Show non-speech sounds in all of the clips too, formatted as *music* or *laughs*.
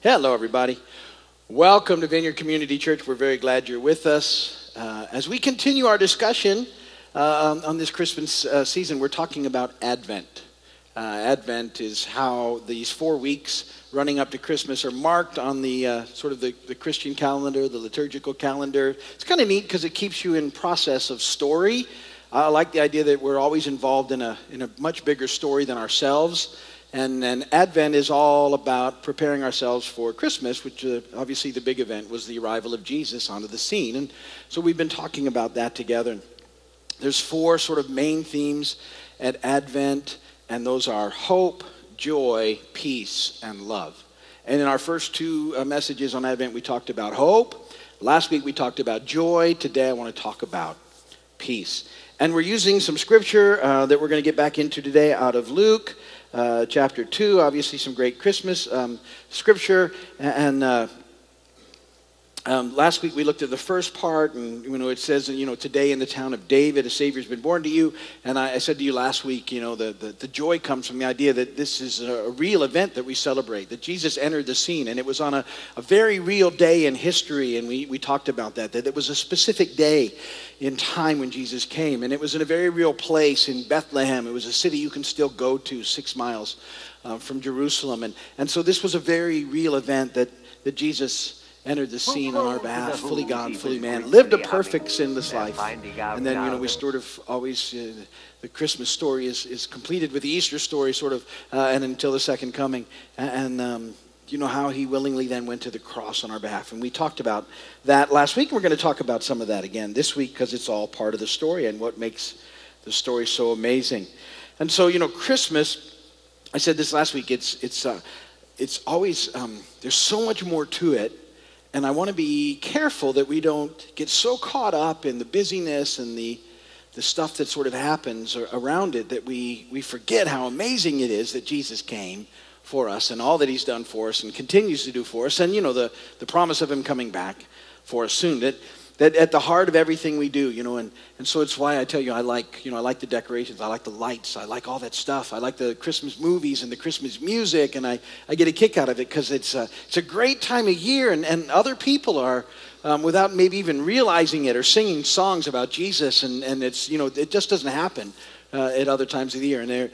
Hello, everybody. Welcome to Vineyard Community Church. We're very glad you're with us. Uh, as we continue our discussion uh, on, on this Christmas uh, season, we're talking about Advent. Uh, Advent is how these four weeks running up to Christmas are marked on the uh, sort of the, the Christian calendar, the liturgical calendar. It's kind of neat because it keeps you in process of story. I like the idea that we're always involved in a, in a much bigger story than ourselves. And then Advent is all about preparing ourselves for Christmas, which uh, obviously the big event was the arrival of Jesus onto the scene. And so we've been talking about that together. There's four sort of main themes at Advent, and those are hope, joy, peace, and love. And in our first two uh, messages on Advent, we talked about hope. Last week, we talked about joy. Today, I want to talk about peace. And we're using some scripture uh, that we're going to get back into today out of Luke uh, chapter 2. Obviously, some great Christmas um, scripture. And uh, um, last week we looked at the first part, and you know it says, you know, today in the town of David, a Savior has been born to you. And I, I said to you last week, you know, the, the, the, joy comes from the idea that this is a, a, real event that we celebrate, that Jesus entered the scene, and it was on a, a very real day in history, and we, we talked about that, that it was a specific day in time when Jesus came, and it was in a very real place in Bethlehem. It was a city you can still go to six miles uh, from Jerusalem, and and so this was a very real event that that Jesus entered the scene on our behalf, fully God, fully man, lived a perfect sinless life. And then, you know, we sort of always, uh, the Christmas story is, is completed with the Easter story, sort of, uh, and until the second coming. And, um, you know how he willingly then went to the cross on our behalf. And we talked about that last week. We're going to talk about some of that again this week because it's all part of the story and what makes the story so amazing. And so, you know, Christmas, I said this last week, it's, it's, uh, it's always, um, there's so much more to it and I want to be careful that we don't get so caught up in the busyness and the, the stuff that sort of happens around it that we, we forget how amazing it is that Jesus came for us and all that he's done for us and continues to do for us. And, you know, the, the promise of him coming back for us soon. That that at the heart of everything we do, you know, and, and so it's why I tell you I like, you know, I like the decorations, I like the lights, I like all that stuff. I like the Christmas movies and the Christmas music, and I, I get a kick out of it because it's a, it's a great time of year, and, and other people are, um, without maybe even realizing it, or singing songs about Jesus, and, and it's, you know, it just doesn't happen uh, at other times of the year. And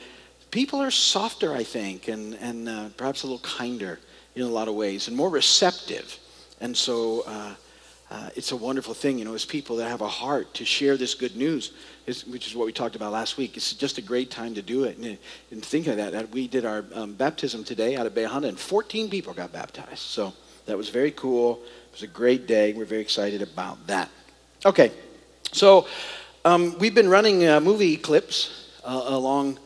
people are softer, I think, and, and uh, perhaps a little kinder in a lot of ways, and more receptive. And so, uh, uh, it's a wonderful thing, you know, as people that have a heart to share this good news, which is what we talked about last week. It's just a great time to do it. And, and think of that, that we did our um, baptism today out of Bahia Honda, and 14 people got baptized. So that was very cool. It was a great day. We're very excited about that. Okay, so um, we've been running uh, movie clips uh, along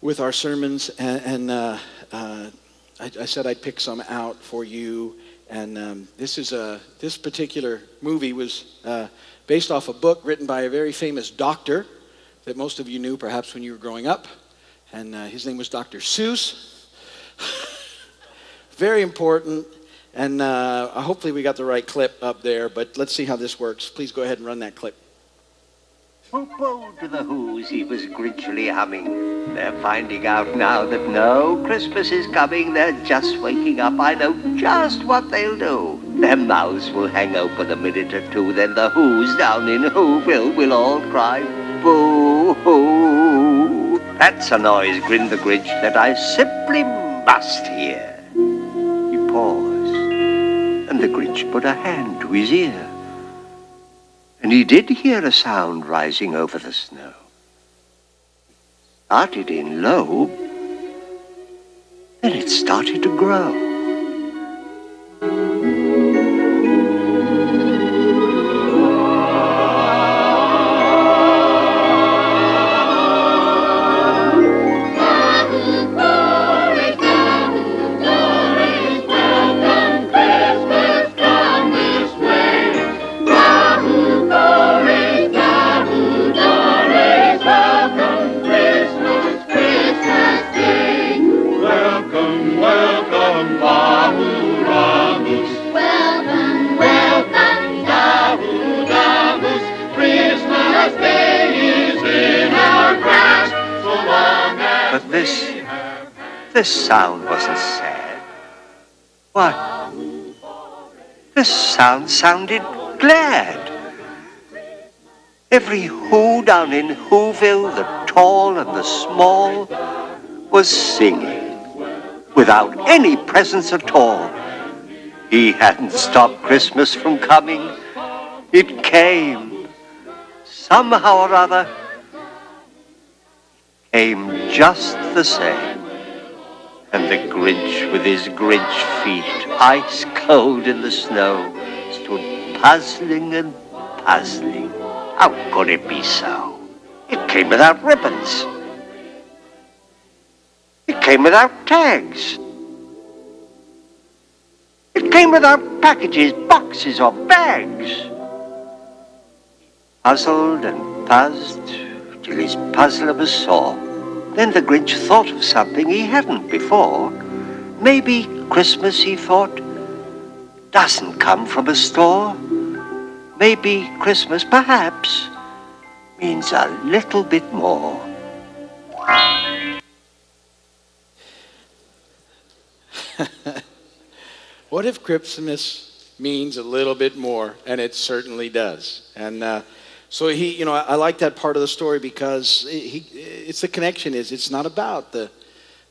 with our sermons, and, and uh, uh, I, I said I'd pick some out for you and um, this is a this particular movie was uh, based off a book written by a very famous doctor that most of you knew perhaps when you were growing up, and uh, his name was Dr. Seuss. *laughs* very important, and uh, hopefully we got the right clip up there. But let's see how this works. Please go ahead and run that clip. Whoop-oh to the Whos, he was grinchily humming. They're finding out now that no Christmas is coming. They're just waking up. I know just what they'll do. Their mouths will hang open a minute or two. Then the Whos down in Whoville will all cry, boo-hoo. That's a noise, grinned the Grinch, that I simply must hear. He paused, and the Grinch put a hand to his ear and he did hear a sound rising over the snow. Started in low, then it started to grow. Sounded glad. Every who down in Whoville, the tall and the small, was singing without any presents at all. He hadn't stopped Christmas from coming. It came. Somehow or other, came just the same. And the Grinch with his Grinch feet, ice cold in the snow, puzzling and puzzling. How could it be so? It came without ribbons. It came without tags. It came without packages, boxes, or bags. Puzzled and puzzled till his puzzler was sore. Then the Grinch thought of something he hadn't before. Maybe Christmas, he thought, doesn't come from a store. Maybe Christmas, perhaps, means a little bit more. *laughs* what if Christmas means a little bit more? And it certainly does. And uh, so he, you know, I, I, like that part of the story because he, it's the connection is it's not about the,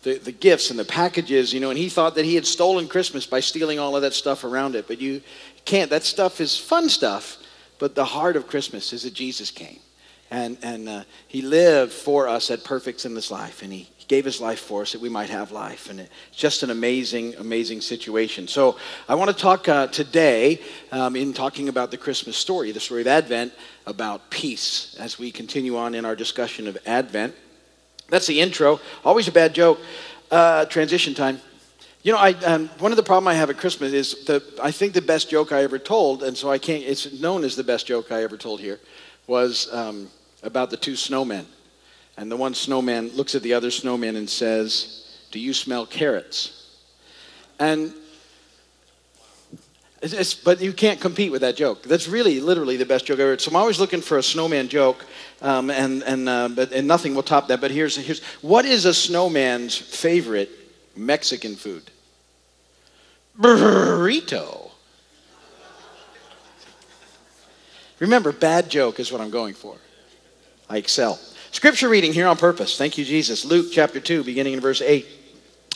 the, the gifts and the packages, you know, and he thought that he had stolen Christmas by stealing all of that stuff around it. But you can't. That stuff is fun stuff. But the heart of Christmas is that Jesus came. And, and uh, he lived for us at perfect in this life. And he, gave his life for us that we might have life. And it's just an amazing, amazing situation. So I want to talk uh, today, um, in talking about the Christmas story, the story of Advent, about peace as we continue on in our discussion of Advent. That's the intro. Always a bad joke. Uh, transition time. You know, I, um, one of the problem I have at Christmas is the I think the best joke I ever told, and so I can't. It's known as the best joke I ever told here, was um, about the two snowmen. And the one snowman looks at the other snowman and says, Do you smell carrots? And it's, but you can't compete with that joke. That's really, literally the best joke ever. So I'm always looking for a snowman joke, um, and and uh, but and nothing will top that. But here's here's what is a snowman's favorite Mexican food? Burrito. Remember, bad joke is what I'm going for. I excel. Scripture reading here on purpose. Thank you, Jesus. Luke chapter 2, beginning in verse 8.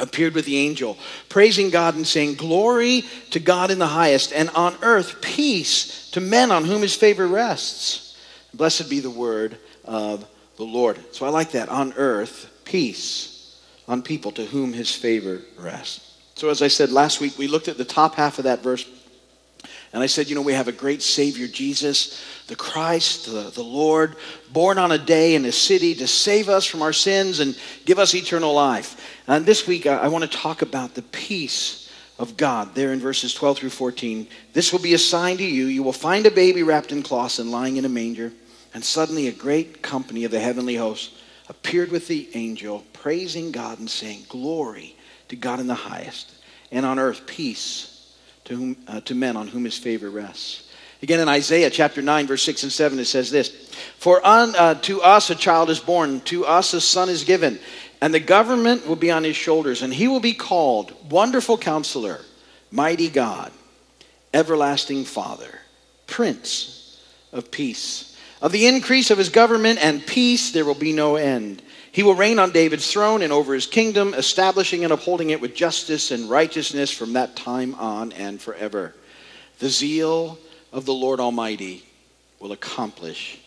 appeared with the angel, praising God and saying, Glory to God in the highest, and on earth peace to men on whom his favor rests. Blessed be the word of the Lord. So I like that. On earth, peace on people to whom his favor rests. So as I said last week, we looked at the top half of that verse and I said, you know, we have a great Savior, Jesus, the Christ, the, the Lord, born on a day in a city to save us from our sins and give us eternal life. And this week, I, I want to talk about the peace of God there in verses 12 through 14. This will be a sign to you. You will find a baby wrapped in cloths and lying in a manger. And suddenly, a great company of the heavenly hosts appeared with the angel, praising God and saying, Glory to God in the highest, and on earth peace to, whom, uh, to men on whom his favor rests. Again, in Isaiah chapter 9, verse 6 and 7, it says this For un, uh, to us a child is born, to us a son is given, and the government will be on his shoulders, and he will be called Wonderful Counselor, Mighty God, Everlasting Father, Prince of Peace. Of the increase of his government and peace there will be no end he will reign on David's throne and over his kingdom, establishing and upholding it with justice and righteousness from that time on and forever. The zeal of the Lord Almighty will accomplish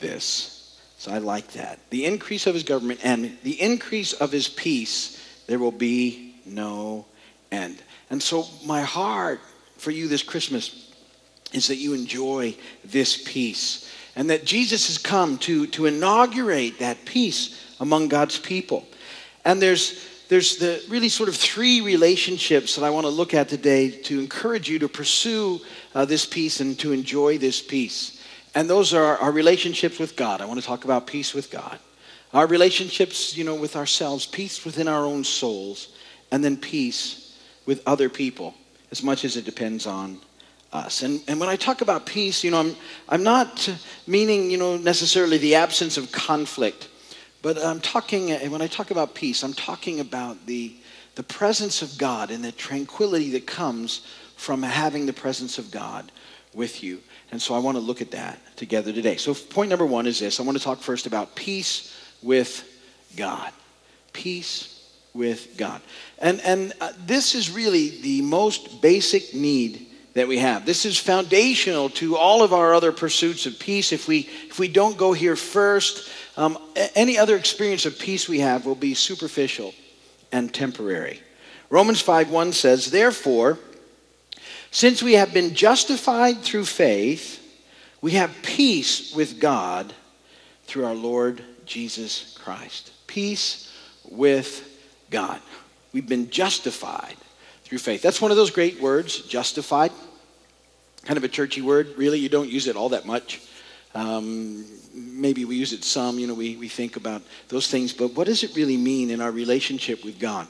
this. So I like that. The increase of his government and the increase of his peace, there will be no end. And so my heart for you this Christmas is that you enjoy this peace and that Jesus has come to, to inaugurate that peace among God's people. And there's, there's the really sort of three relationships that I want to look at today to encourage you to pursue uh, this peace and to enjoy this peace. And those are our relationships with God. I want to talk about peace with God. Our relationships, you know, with ourselves, peace within our own souls, and then peace with other people, as much as it depends on us. And, and when I talk about peace, you know, I'm, I'm not meaning, you know, necessarily the absence of conflict, but I'm talking, when I talk about peace, I'm talking about the, the presence of God and the tranquility that comes from having the presence of God with you. And so I want to look at that together today. So, point number one is this I want to talk first about peace with God. Peace with God. And, and uh, this is really the most basic need that we have. This is foundational to all of our other pursuits of peace. If we, if we don't go here first, um, any other experience of peace we have will be superficial and temporary. Romans 5 1 says, Therefore, since we have been justified through faith, we have peace with God through our Lord Jesus Christ. Peace with God. We've been justified through faith. That's one of those great words, justified. Kind of a churchy word, really. You don't use it all that much. Um, maybe we use it some, you know, we, we think about those things, but what does it really mean in our relationship with God?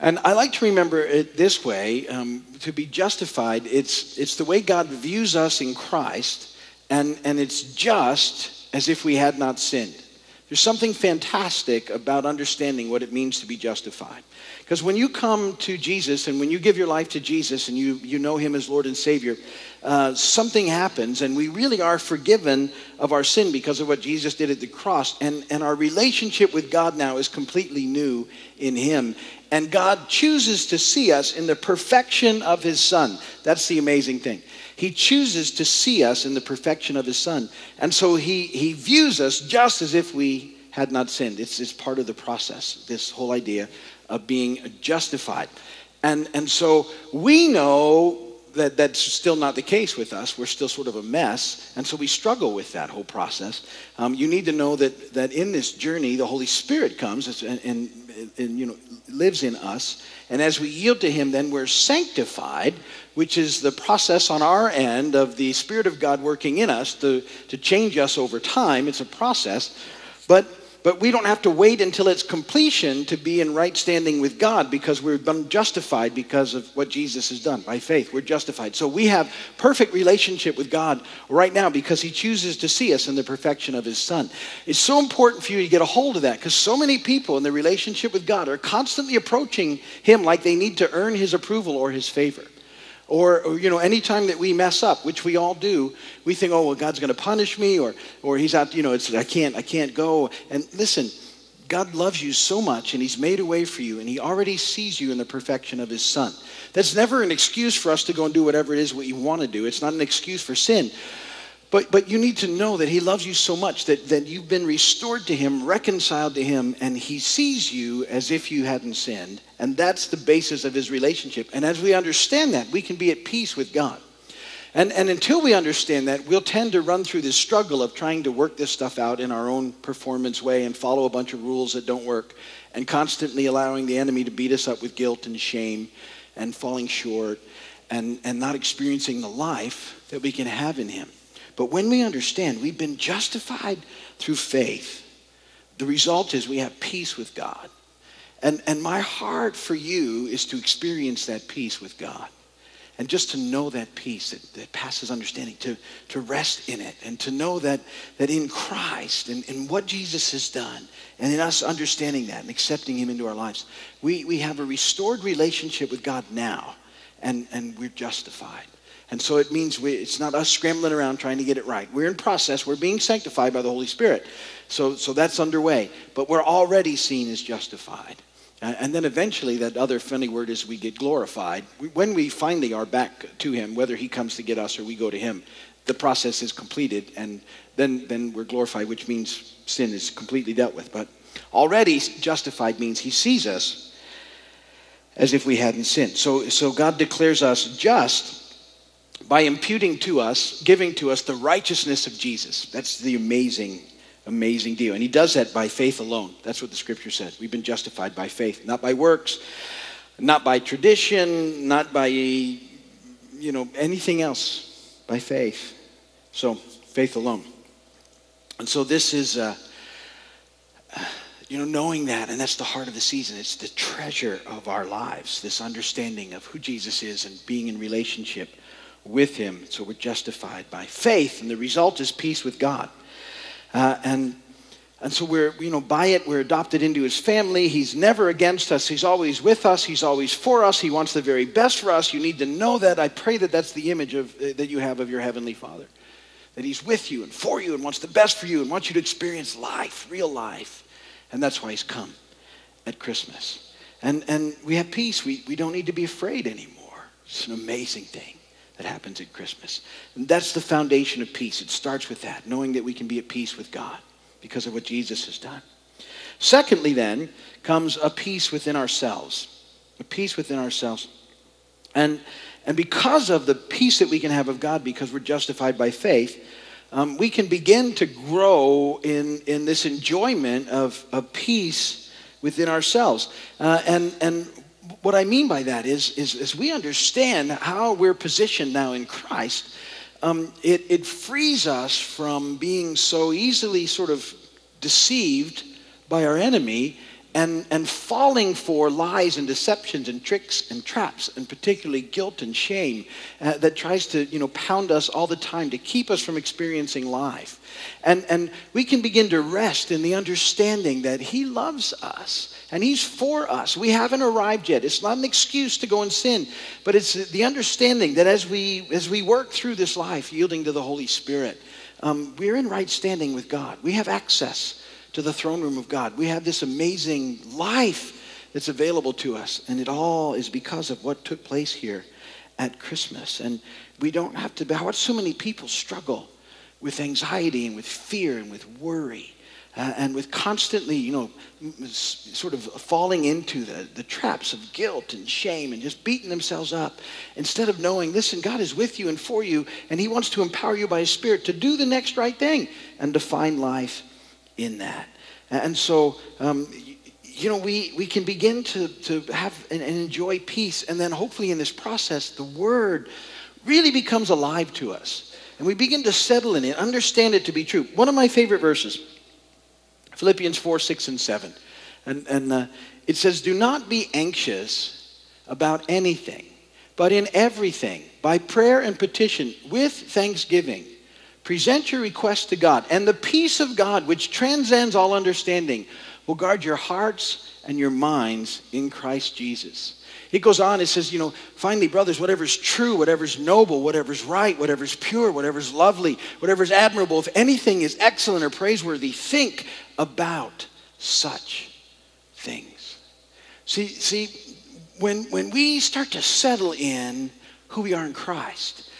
And I like to remember it this way um, to be justified, it's, it's the way God views us in Christ, and, and it's just as if we had not sinned. There's something fantastic about understanding what it means to be justified. Because when you come to Jesus and when you give your life to Jesus and you, you know Him as Lord and Savior, uh, something happens and we really are forgiven of our sin because of what Jesus did at the cross. And, and our relationship with God now is completely new in Him. And God chooses to see us in the perfection of His Son. That's the amazing thing. He chooses to see us in the perfection of his son. And so he, he views us just as if we had not sinned. It's, it's part of the process, this whole idea of being justified. And, and so we know that that's still not the case with us. We're still sort of a mess. And so we struggle with that whole process. Um, you need to know that, that in this journey, the Holy Spirit comes and, and, and you know, lives in us. And as we yield to Him, then we're sanctified, which is the process on our end of the Spirit of God working in us to, to change us over time. It's a process. But but we don't have to wait until its completion to be in right standing with God because we've been justified because of what Jesus has done by faith. We're justified. So we have perfect relationship with God right now because he chooses to see us in the perfection of his son. It's so important for you to get a hold of that because so many people in their relationship with God are constantly approaching him like they need to earn his approval or his favor. Or, or, you know, anytime that we mess up, which we all do, we think, oh, well, God's going to punish me, or, or he's out, you know, it's, I can't, I can't go. And listen, God loves you so much, and he's made a way for you, and he already sees you in the perfection of his son. That's never an excuse for us to go and do whatever it is you want to do. It's not an excuse for sin. But, but you need to know that he loves you so much that, that you've been restored to him, reconciled to him, and he sees you as if you hadn't sinned. And that's the basis of his relationship. And as we understand that, we can be at peace with God. And, and until we understand that, we'll tend to run through this struggle of trying to work this stuff out in our own performance way and follow a bunch of rules that don't work and constantly allowing the enemy to beat us up with guilt and shame and falling short and, and not experiencing the life that we can have in him. But when we understand we've been justified through faith, the result is we have peace with God. And, and my heart for you is to experience that peace with God. And just to know that peace that, that passes understanding, to, to rest in it, and to know that, that in Christ and, and what Jesus has done, and in us understanding that and accepting Him into our lives, we, we have a restored relationship with God now, and, and we're justified. And so it means we, it's not us scrambling around trying to get it right. We're in process. We're being sanctified by the Holy Spirit. So, so that's underway. But we're already seen as justified. And then eventually, that other funny word is we get glorified. When we finally are back to Him, whether He comes to get us or we go to Him, the process is completed. And then, then we're glorified, which means sin is completely dealt with. But already justified means He sees us as if we hadn't sinned. So, so God declares us just by imputing to us, giving to us the righteousness of Jesus. That's the amazing Amazing deal. And he does that by faith alone. That's what the scripture says. We've been justified by faith, not by works, not by tradition, not by you know anything else, by faith. So, faith alone. And so this is uh, you know knowing that and that's the heart of the season. It's the treasure of our lives, this understanding of who Jesus is and being in relationship with him. So we're justified by faith and the result is peace with God. Uh, and and so we're, you know, by it, we're adopted into his family. He's never against us. He's always with us. He's always for us. He wants the very best for us. You need to know that. I pray that that's the image of, uh, that you have of your heavenly Father. That he's with you and for you and wants the best for you and wants you to experience life, real life. And that's why he's come at Christmas. And, and we have peace. We, we don't need to be afraid anymore. It's an amazing thing that happens at Christmas. And that's the foundation of peace. It starts with that, knowing that we can be at peace with God because of what Jesus has done. Secondly, then, comes a peace within ourselves. A peace within ourselves. And, and because of the peace that we can have of God, because we're justified by faith, um, we can begin to grow in, in this enjoyment of, of peace within ourselves. Uh, and, and what I mean by that is, is as we understand how we're positioned now in Christ, um, it, it frees us from being so easily sort of deceived by our enemy and, and falling for lies and deceptions and tricks and traps, and particularly guilt and shame uh, that tries to you know, pound us all the time to keep us from experiencing life. And, and we can begin to rest in the understanding that He loves us and He's for us. We haven't arrived yet. It's not an excuse to go and sin, but it's the understanding that as we, as we work through this life, yielding to the Holy Spirit, um, we're in right standing with God. We have access to the throne room of God. We have this amazing life that's available to us, and it all is because of what took place here at Christmas. And we don't have to, how so many people struggle with anxiety and with fear and with worry. Uh, and with constantly, you know, sort of falling into the, the traps of guilt and shame and just beating themselves up instead of knowing, listen, God is with you and for you, and He wants to empower you by His Spirit to do the next right thing and to find life in that. And so, um, you know, we, we can begin to, to have and, and enjoy peace. And then hopefully in this process, the word really becomes alive to us. And we begin to settle in it, understand it to be true. One of my favorite verses, Philippians 4, 6, and 7. And, and uh, it says, Do not be anxious about anything, but in everything, by prayer and petition, with thanksgiving Present your request to God, and the peace of God, which transcends all understanding, will guard your hearts and your minds in Christ Jesus. It goes on, it says, you know, finally, brothers, whatever's true, whatever's noble, whatever's right, whatever's pure, whatever's lovely, whatever's admirable, if anything is excellent or praiseworthy, think about such things. See, see, when, when we start to settle in who we are in Christ,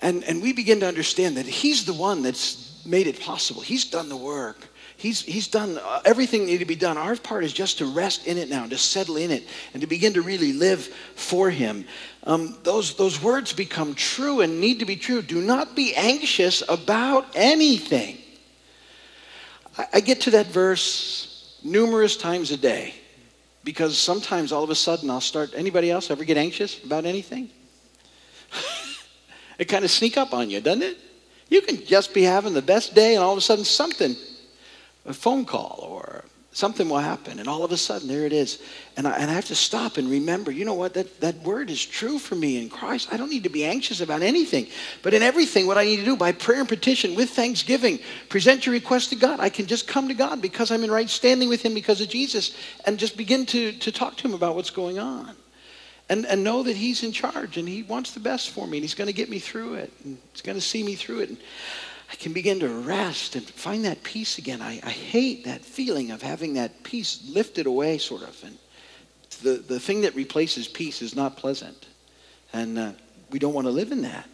and, and we begin to understand that He's the one that's made it possible. He's done the work. He's, he's done uh, everything needed to be done. Our part is just to rest in it now, to settle in it, and to begin to really live for Him. Um, those, those words become true and need to be true. Do not be anxious about anything. I, I get to that verse numerous times a day because sometimes all of a sudden I'll start. Anybody else ever get anxious about anything? It kind of sneak up on you, doesn't it? You can just be having the best day and all of a sudden something, a phone call or something will happen and all of a sudden there it is. And I, and I have to stop and remember, you know what, that, that word is true for me in Christ. I don't need to be anxious about anything. But in everything, what I need to do by prayer and petition with thanksgiving, present your request to God. I can just come to God because I'm in right standing with him because of Jesus and just begin to, to talk to him about what's going on and, and know that he's in charge and he wants the best for me and he's going to get me through it and he's going to see me through it. And i can begin to rest and find that peace again. I, I hate that feeling of having that peace lifted away sort of. And the, the thing that replaces peace is not pleasant. And uh, we don't want to live in that.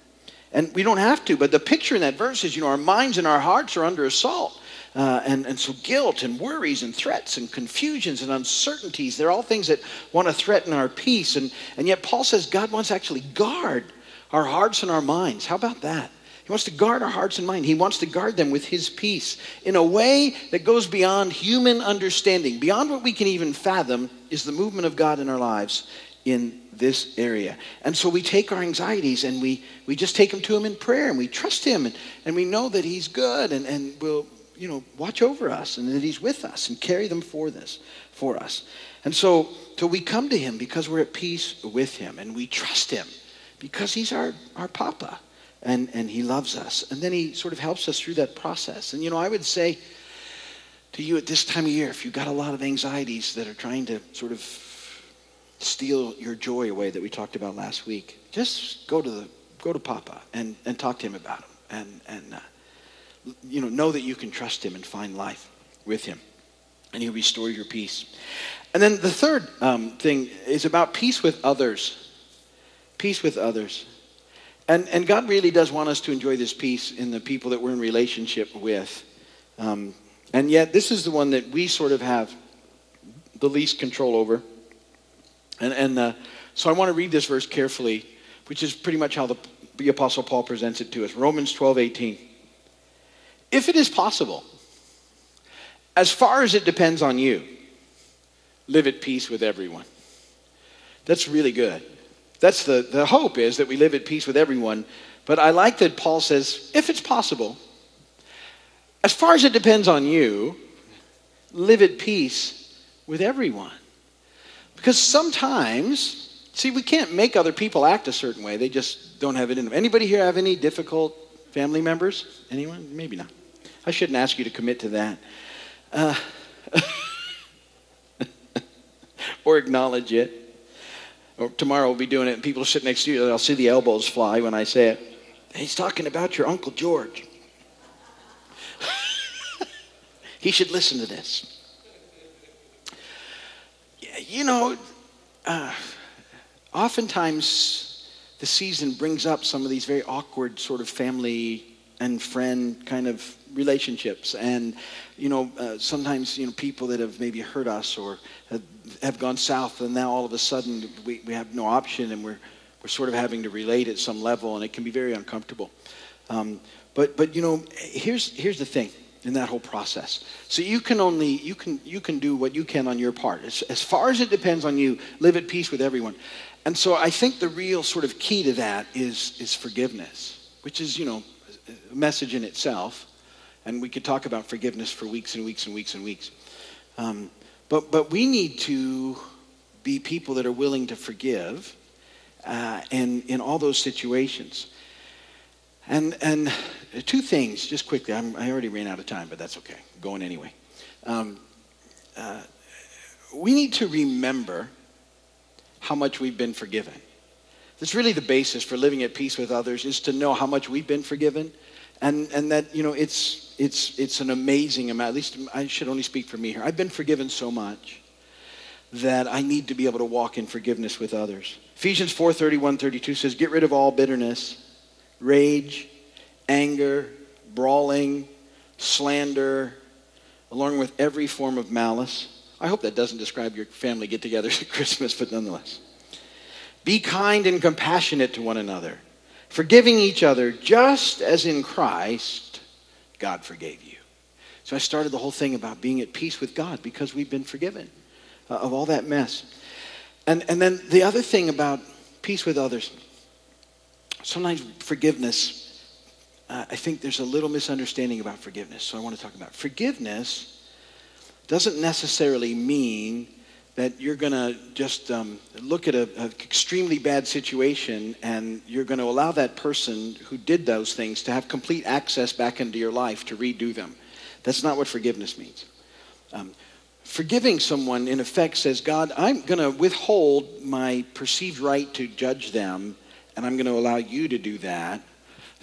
And we don't have to but the picture in that verse is you know our minds and our hearts are under assault uh, and, and so guilt and worries and threats and confusions and uncertainties, they're all things that want to threaten our peace. And, and yet Paul says God wants to actually guard our hearts and our minds. How about that? He wants to guard our hearts and mind. He wants to guard them with His peace in a way that goes beyond human understanding. Beyond what we can even fathom is the movement of God in our lives in this area. And so we take our anxieties and we, we just take them to Him in prayer and we trust Him and, and we know that He's good and, and will you know, watch over us and that He's with us and carry them for this, for us. And so, so we come to Him because we're at peace with Him and we trust Him because He's our, our Papa and, and He loves us. And then He sort of helps us through that process. And, you know, I would say to you at this time of year, if you've got a lot of anxieties that are trying to sort of steal your joy away that we talked about last week, just go to the go to Papa and, and talk to him about him, and and uh, you know know that you can trust him and find life with him, and he'll restore your peace. And then the third um, thing is about peace with others. Peace with others. And, and God really does want us to enjoy this peace in the people that we're in relationship with. Um, and yet, this is the one that we sort of have the least control over. And, and uh, so I want to read this verse carefully, which is pretty much how the, the Apostle Paul presents it to us. Romans 12, 18. If it is possible, as far as it depends on you, live at peace with everyone. That's really good. That's the, the hope is that we live at peace with everyone. But I like that Paul says, if it's possible, as far as it depends on you, live at peace with everyone. Because sometimes, see, we can't make other people act a certain way. They just don't have it in them. Anybody here have any difficult family members? Anyone? Maybe not. I shouldn't ask you to commit to that. Uh, *laughs* or acknowledge it. Or tomorrow we'll be doing it and people sit next to you. and I'll see the elbows fly when I say it. He's talking about your Uncle George. *laughs* he should listen to this you know, uh, oftentimes the season brings up some of these very awkward sort of family and friend kind of relationships and you know uh, sometimes you know people that have maybe hurt us or have, have, gone south and now all of a sudden we, we have no option and we're we're sort of having to relate at some level and it can be very uncomfortable um, but but you know here's here's the thing in that whole process. So you can only you can you can do what you can on your part. As, as far as it depends on you, live at peace with everyone. And so I think the real sort of key to that is is forgiveness, which is you know a message in itself. And we could talk about forgiveness for weeks and weeks and weeks and weeks. Um, but but we need to be people that are willing to forgive, uh, and in all those situations. And, and two things, just quickly. I'm, i already ran out of time, but that's okay. I'm going anyway. Um, uh, we need to remember how much we've been forgiven. That's really the basis for living at peace with others is to know how much we've been forgiven. And, and that, you know, it's, it's, it's an amazing amount. At least I should only speak for me here. I've been forgiven so much that I need to be able to walk in forgiveness with others. Ephesians 4 31, 32 says, Get rid of all bitterness rage, anger, brawling, slander, along with every form of malice. I hope that doesn't describe your family get togethers *laughs* at Christmas, but nonetheless. Be kind and compassionate to one another, forgiving each other just as in Christ God forgave you. So I started the whole thing about being at peace with God because we've been forgiven uh, of all that mess. And, and then the other thing about peace with others sometimes forgiveness, uh, I think there's a little misunderstanding about forgiveness. So I want to talk about forgiveness doesn't necessarily mean that you're going to just um, look at an extremely bad situation and you're going to allow that person who did those things to have complete access back into your life to redo them. That's not what forgiveness means. Um, forgiving someone, in effect, says, God, I'm going to withhold my perceived right to judge them and I'm going to allow you to do that.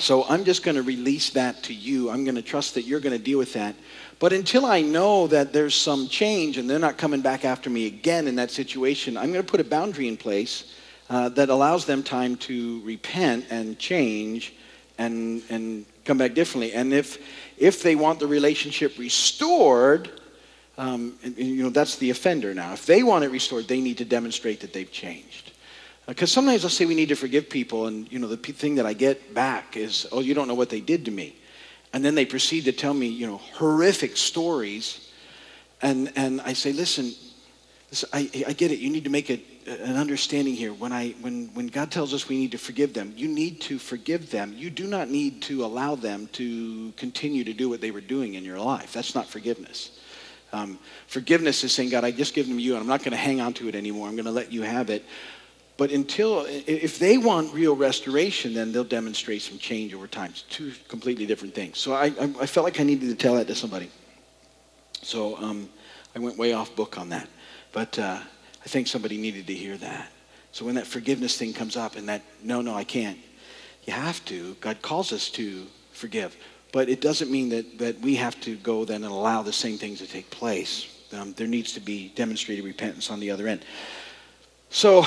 So I'm just going to release that to you. I'm going to trust that you're going to deal with that. But until I know that there's some change and they're not coming back after me again in that situation, I'm going to put a boundary in place uh, that allows them time to repent and change and, and come back differently. And if, if they want the relationship restored, um, you know, that's the offender now. If they want it restored, they need to demonstrate that they've changed. Because sometimes I'll say we need to forgive people, and you know the p- thing that I get back is, "Oh, you don't know what they did to me," and then they proceed to tell me, you know, horrific stories, and and I say, "Listen, listen I, I get it. You need to make it an understanding here. When I when when God tells us we need to forgive them, you need to forgive them. You do not need to allow them to continue to do what they were doing in your life. That's not forgiveness." Um, forgiveness is saying, God, I just give them to you, and I'm not going to hang on to it anymore. I'm going to let you have it. But until, if they want real restoration, then they'll demonstrate some change over time. It's two completely different things. So I, I, felt like I needed to tell that to somebody. So um, I went way off book on that. But uh, I think somebody needed to hear that. So when that forgiveness thing comes up and that, no, no, I can't, you have to. God calls us to forgive. But it doesn't mean that, that we have to go then and allow the same things to take place. Um, there needs to be demonstrated repentance on the other end. So,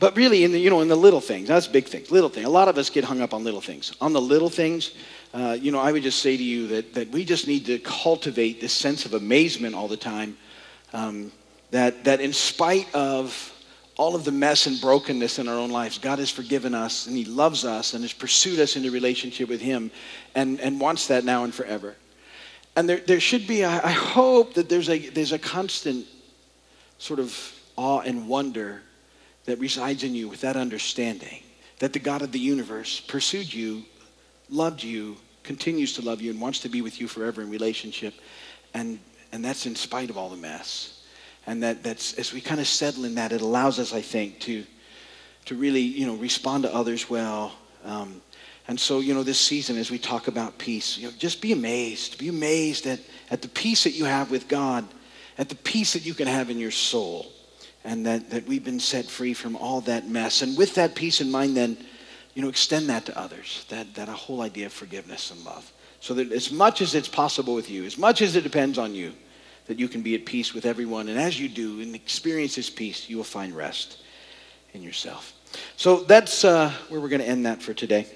but really, in the you know, in the little things, that's big things, little things. A lot of us get hung up on little things. On the little things, uh, you know, I would just say to you that that we just need to cultivate this sense of amazement all the time. Um, that that in spite of all of the mess and brokenness in our own lives, God has forgiven us and He loves us and has pursued us into relationship with Him, and and wants that now and forever. And there there should be, I hope that there's a there's a constant sort of awe and wonder that resides in you with that understanding that the God of the universe pursued you, loved you, continues to love you, and wants to be with you forever in relationship. And, and that's in spite of all the mess. And that, that's, as we kind of settle in that, it allows us, I think, to, to really, you know, respond to others well. Um, and so, you know, this season, as we talk about peace, you know, just be amazed. Be amazed at, at the peace that you have with God, at the peace that you can have in your soul and that, that we've been set free from all that mess. And with that peace in mind, then, you know, extend that to others, that, that whole idea of forgiveness and love. So that as much as it's possible with you, as much as it depends on you, that you can be at peace with everyone. And as you do and experience this peace, you will find rest in yourself. So that's uh, where we're going to end that for today.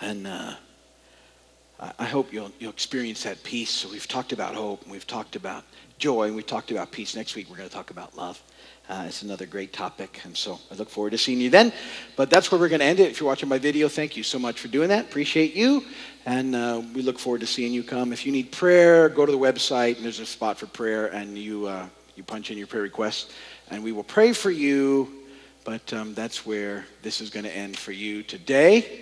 And uh, I hope you'll, you'll experience that peace. So we've talked about hope, and we've talked about joy, and we talked about peace. Next week, we're going to talk about love. Uh, it's another great topic, and so I look forward to seeing you then. But that's where we're going to end it. If you're watching my video, thank you so much for doing that. Appreciate you, and uh, we look forward to seeing you come. If you need prayer, go to the website, and there's a spot for prayer, and you uh, you punch in your prayer request, and we will pray for you. But um, that's where this is going to end for you today.